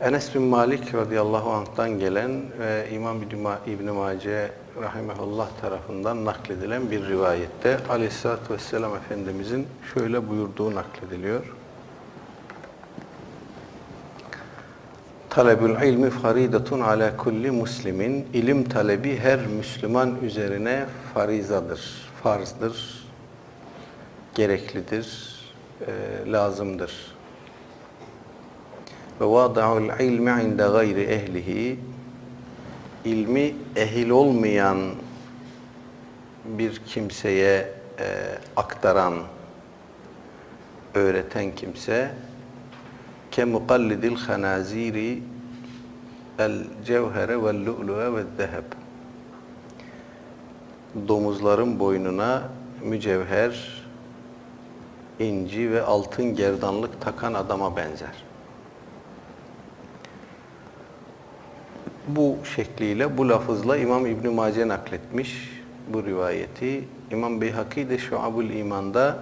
Enes bin Malik radıyallahu anh'tan gelen ve İmam İbn-i Mace rahimehullah tarafından nakledilen bir rivayette aleyhissalatü vesselam Efendimizin şöyle buyurduğu naklediliyor. Talebül ilmi faridatun ala kulli muslimin. İlim talebi her Müslüman üzerine farizadır, farzdır, gereklidir, lazımdır. Ve vada'ul ilmi inde gayri ehlihi ilmi ehil olmayan bir kimseye e, aktaran, öğreten kimse ke mukallidil hanaziri el cevhere vel lu'lu'e ve zeheb domuzların boynuna mücevher, inci ve altın gerdanlık takan adama benzer. Bu şekliyle, bu lafızla İmam İbn Mace nakletmiş bu rivayeti. İmam Beyhaki de Şuabul İman'da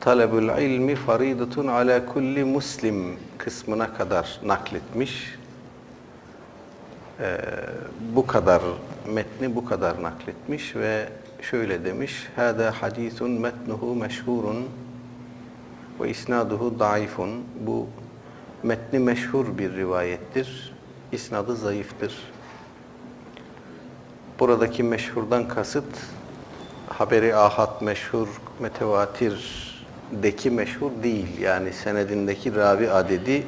talebül ilmi faridatun ala kulli muslim kısmına kadar nakletmiş. Ee, bu kadar metni bu kadar nakletmiş ve şöyle demiş. Hada hadisun metnuhu meşhurun ve isnaduhu daifun. Bu metni meşhur bir rivayettir. İsnadı zayıftır. Buradaki meşhurdan kasıt haberi ahad meşhur, metevatir deki meşhur değil. Yani senedindeki ravi adedi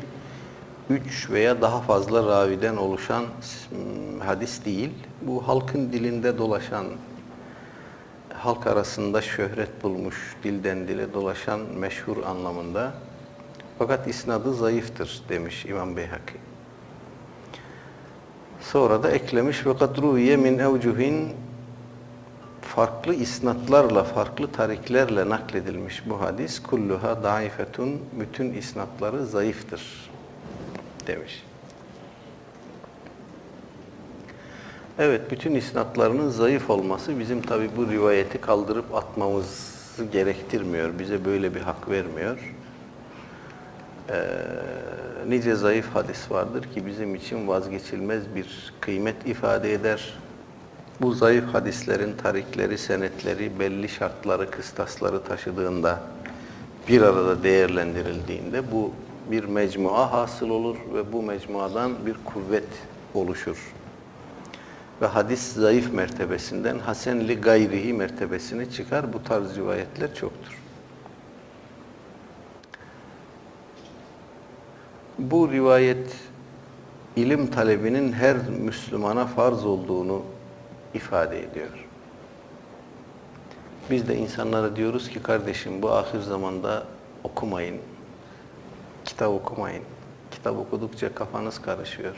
üç veya daha fazla raviden oluşan hadis değil. Bu halkın dilinde dolaşan, halk arasında şöhret bulmuş, dilden dile dolaşan meşhur anlamında. Fakat isnadı zayıftır demiş İmam Beyhaki. Sonra da eklemiş ve kadruye min evcuhin farklı isnatlarla, farklı tariklerle nakledilmiş bu hadis. Kulluha daifetun, bütün isnatları zayıftır demiş. Evet, bütün isnatlarının zayıf olması bizim tabi bu rivayeti kaldırıp atmamızı gerektirmiyor. Bize böyle bir hak vermiyor. Ee, nice zayıf hadis vardır ki bizim için vazgeçilmez bir kıymet ifade eder. Bu zayıf hadislerin tarikleri, senetleri, belli şartları, kıstasları taşıdığında bir arada değerlendirildiğinde bu bir mecmua hasıl olur ve bu mecmuadan bir kuvvet oluşur. Ve hadis zayıf mertebesinden hasenli gayrihi mertebesine çıkar. Bu tarz rivayetler çoktur. Bu rivayet ilim talebinin her Müslümana farz olduğunu ifade ediyor. Biz de insanlara diyoruz ki kardeşim bu ahir zamanda okumayın, kitap okumayın. Kitap okudukça kafanız karışıyor.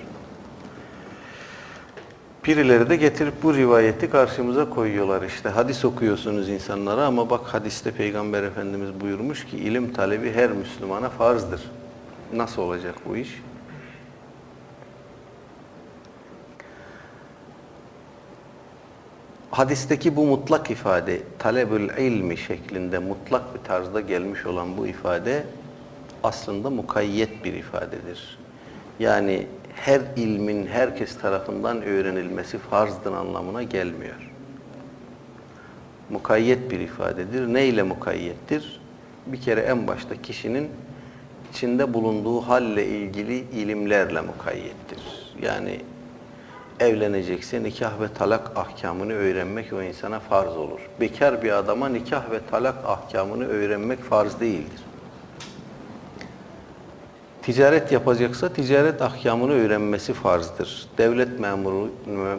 Birileri de getirip bu rivayeti karşımıza koyuyorlar işte. Hadis okuyorsunuz insanlara ama bak hadiste Peygamber Efendimiz buyurmuş ki ilim talebi her Müslümana farzdır. Nasıl olacak bu iş? Hadisteki bu mutlak ifade, talebül ilmi şeklinde mutlak bir tarzda gelmiş olan bu ifade aslında mukayyet bir ifadedir. Yani her ilmin herkes tarafından öğrenilmesi farzdır anlamına gelmiyor. Mukayyet bir ifadedir. Ne ile mukayyettir? Bir kere en başta kişinin içinde bulunduğu halle ilgili ilimlerle mukayyettir. Yani evlenecekse nikah ve talak ahkamını öğrenmek o insana farz olur. Bekar bir adama nikah ve talak ahkamını öğrenmek farz değildir. Ticaret yapacaksa ticaret ahkamını öğrenmesi farzdır. Devlet memuru,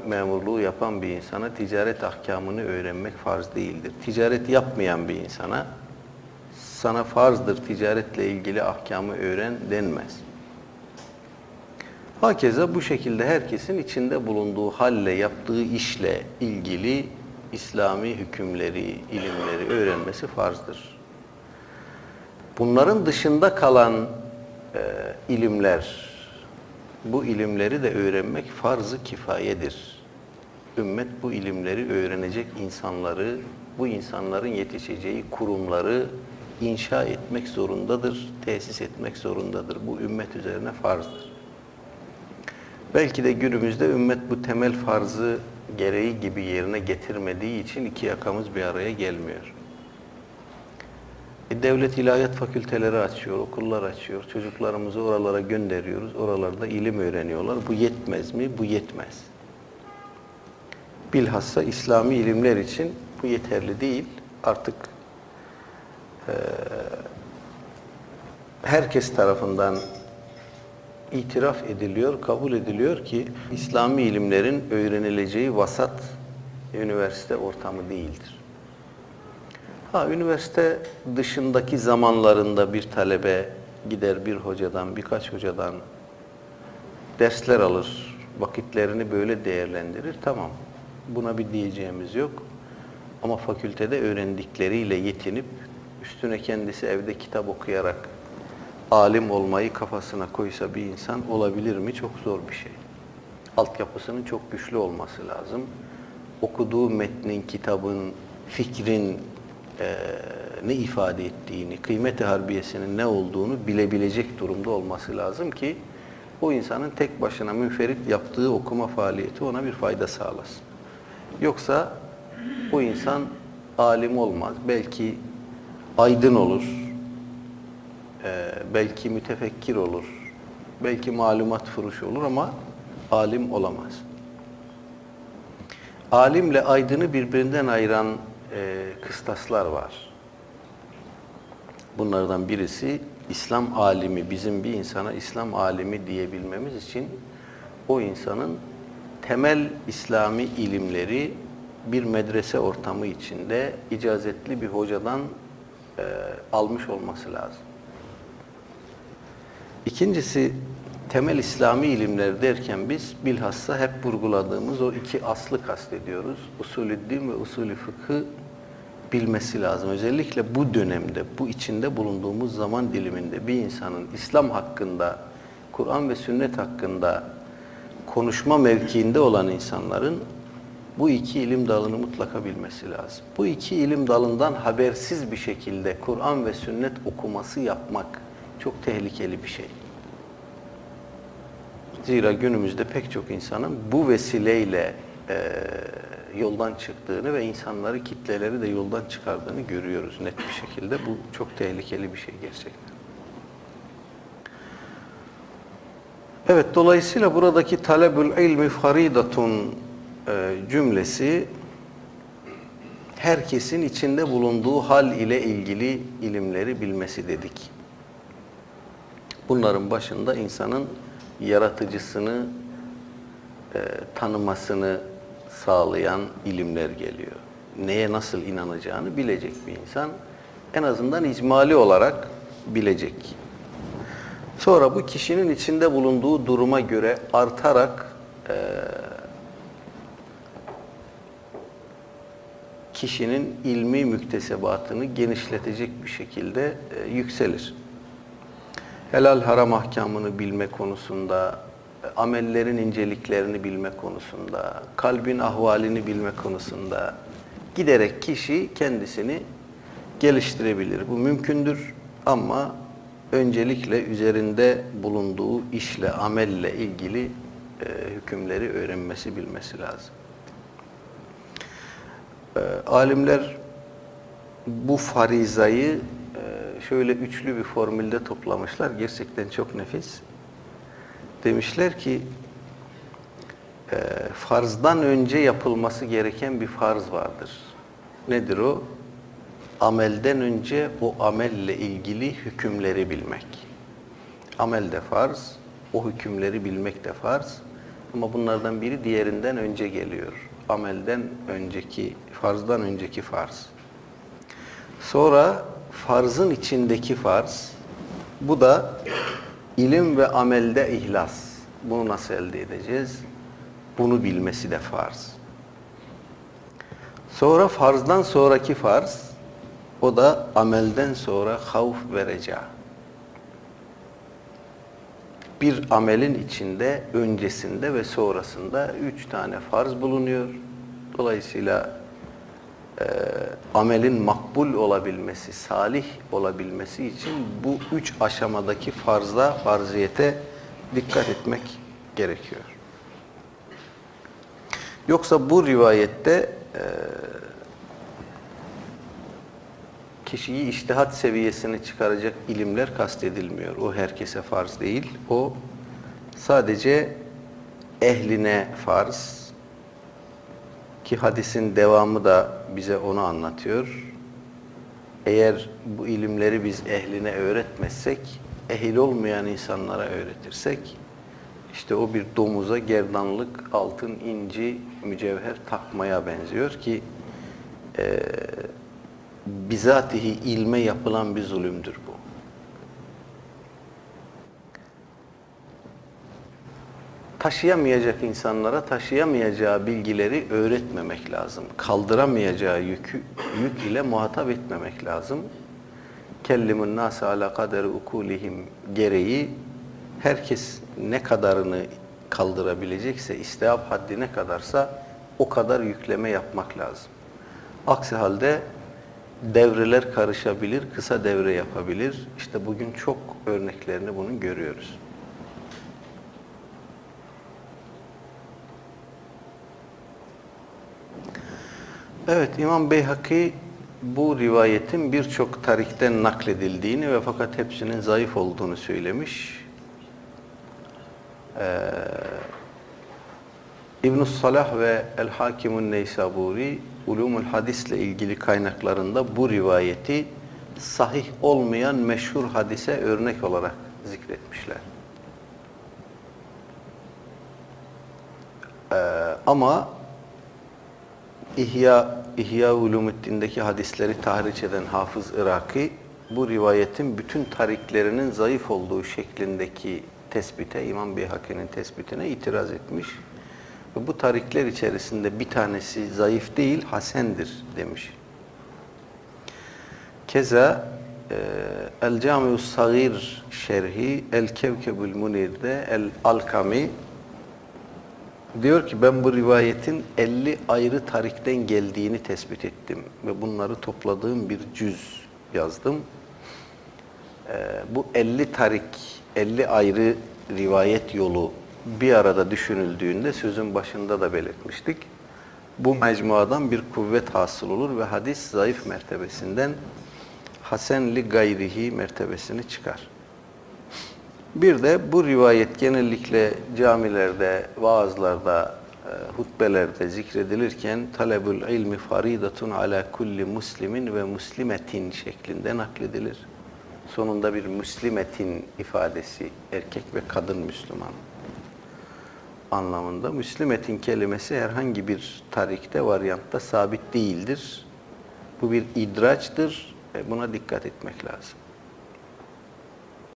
memurluğu yapan bir insana ticaret ahkamını öğrenmek farz değildir. Ticaret yapmayan bir insana sana farzdır ticaretle ilgili ahkamı öğren denmez. Hakeza bu şekilde herkesin içinde bulunduğu halle, yaptığı işle ilgili İslami hükümleri, ilimleri öğrenmesi farzdır. Bunların dışında kalan e, ilimler, bu ilimleri de öğrenmek farz-ı kifayedir. Ümmet bu ilimleri öğrenecek insanları, bu insanların yetişeceği kurumları inşa etmek zorundadır, tesis etmek zorundadır. Bu ümmet üzerine farzdır. Belki de günümüzde ümmet bu temel farzı gereği gibi yerine getirmediği için iki yakamız bir araya gelmiyor. E, devlet ilahiyat fakülteleri açıyor, okullar açıyor. Çocuklarımızı oralara gönderiyoruz. Oralarda ilim öğreniyorlar. Bu yetmez mi? Bu yetmez. Bilhassa İslami ilimler için bu yeterli değil. Artık herkes tarafından itiraf ediliyor, kabul ediliyor ki İslami ilimlerin öğrenileceği vasat üniversite ortamı değildir. Ha, üniversite dışındaki zamanlarında bir talebe gider bir hocadan, birkaç hocadan dersler alır, vakitlerini böyle değerlendirir. Tamam, buna bir diyeceğimiz yok. Ama fakültede öğrendikleriyle yetinip üstüne kendisi evde kitap okuyarak alim olmayı kafasına koysa bir insan olabilir mi? Çok zor bir şey. Altyapısının çok güçlü olması lazım. Okuduğu metnin, kitabın, fikrin e, ne ifade ettiğini, kıymet-i harbiyesinin ne olduğunu bilebilecek durumda olması lazım ki o insanın tek başına münferit yaptığı okuma faaliyeti ona bir fayda sağlasın. Yoksa bu insan alim olmaz. Belki aydın olur, e, belki mütefekkir olur, belki malumat furuş olur ama alim olamaz. Alimle aydını birbirinden ayıran e, kıstaslar var. Bunlardan birisi İslam alimi, bizim bir insana İslam alimi diyebilmemiz için o insanın temel İslami ilimleri bir medrese ortamı içinde icazetli bir hocadan e, almış olması lazım. İkincisi temel İslami ilimler derken biz bilhassa hep vurguladığımız o iki aslı kastediyoruz. Usulü din ve usulü fıkhı bilmesi lazım. Özellikle bu dönemde, bu içinde bulunduğumuz zaman diliminde bir insanın İslam hakkında, Kur'an ve sünnet hakkında konuşma mevkiinde olan insanların bu iki ilim dalını mutlaka bilmesi lazım. Bu iki ilim dalından habersiz bir şekilde Kur'an ve sünnet okuması yapmak çok tehlikeli bir şey. Zira günümüzde pek çok insanın bu vesileyle e, yoldan çıktığını ve insanları, kitleleri de yoldan çıkardığını görüyoruz net bir şekilde. Bu çok tehlikeli bir şey gerçekten. Evet, dolayısıyla buradaki talebül ilmi faridatun cümlesi herkesin içinde bulunduğu hal ile ilgili ilimleri bilmesi dedik. Bunların başında insanın yaratıcısını e, tanımasını sağlayan ilimler geliyor. Neye nasıl inanacağını bilecek bir insan en azından icmali olarak bilecek. Sonra bu kişinin içinde bulunduğu duruma göre artarak e, kişinin ilmi müktesebatını genişletecek bir şekilde e, yükselir. Helal haram ahkamını bilme konusunda, amellerin inceliklerini bilme konusunda, kalbin ahvalini bilme konusunda giderek kişi kendisini geliştirebilir. Bu mümkündür ama öncelikle üzerinde bulunduğu işle, amelle ilgili e, hükümleri öğrenmesi, bilmesi lazım. E, alimler bu farizayı e, şöyle üçlü bir formülde toplamışlar. Gerçekten çok nefis. Demişler ki e, farzdan önce yapılması gereken bir farz vardır. Nedir o? Amelden önce o amelle ilgili hükümleri bilmek. Amel de farz, o hükümleri bilmek de farz. Ama bunlardan biri diğerinden önce geliyor. Amelden önceki, farzdan önceki farz. Sonra farzın içindeki farz, bu da ilim ve amelde ihlas. Bunu nasıl elde edeceğiz? Bunu bilmesi de farz. Sonra farzdan sonraki farz, o da amelden sonra havf vereceği. Bir amelin içinde, öncesinde ve sonrasında üç tane farz bulunuyor. Dolayısıyla e, amelin makbul olabilmesi, salih olabilmesi için bu üç aşamadaki farza, farziyete dikkat etmek gerekiyor. Yoksa bu rivayette e, kişiyi iştihat seviyesine çıkaracak ilimler kastedilmiyor. O herkese farz değil. O sadece ehline farz ki hadisin devamı da bize onu anlatıyor. Eğer bu ilimleri biz ehline öğretmezsek, ehil olmayan insanlara öğretirsek, işte o bir domuza gerdanlık, altın, inci, mücevher takmaya benziyor ki e, bizatihi ilme yapılan bir zulümdür bu. Taşıyamayacak insanlara taşıyamayacağı bilgileri öğretmemek lazım. Kaldıramayacağı yükü, yük ile muhatap etmemek lazım. Kellimun nase ala kaderi ukulihim gereği herkes ne kadarını kaldırabilecekse, istihap haddi ne kadarsa o kadar yükleme yapmak lazım. Aksi halde devreler karışabilir, kısa devre yapabilir. İşte bugün çok örneklerini bunun görüyoruz. Evet, İmam Beyhaki bu rivayetin birçok tarihten nakledildiğini ve fakat hepsinin zayıf olduğunu söylemiş. Ee, İbn-i Salah ve El-Hakimun Neysaburi Ulumul Hadis'le ilgili kaynaklarında bu rivayeti sahih olmayan meşhur hadise örnek olarak zikretmişler. Ee, ama İhya, İhya Ulumuddin'deki hadisleri tahriş eden Hafız Iraki bu rivayetin bütün tariklerinin zayıf olduğu şeklindeki tespite, İmam Beyhaki'nin tespitine itiraz etmiş. Bu tarikler içerisinde bir tanesi zayıf değil, hasendir demiş. Keza e, El Camius Sagir şerhi El Kevkebül Munir'de El Alkami diyor ki ben bu rivayetin 50 ayrı tarikten geldiğini tespit ettim ve bunları topladığım bir cüz yazdım. E, bu 50 tarik, 50 ayrı rivayet yolu bir arada düşünüldüğünde sözün başında da belirtmiştik. Bu mecmuadan bir kuvvet hasıl olur ve hadis zayıf mertebesinden hasenli gayrihi mertebesini çıkar. Bir de bu rivayet genellikle camilerde, vaazlarda, e, hutbelerde zikredilirken talebul ilmi faridatun ala kulli muslimin ve muslimetin şeklinde nakledilir. Sonunda bir muslimetin ifadesi erkek ve kadın Müslüman anlamında. Müslimetin kelimesi herhangi bir tarikte, varyantta sabit değildir. Bu bir idraçtır. Buna dikkat etmek lazım.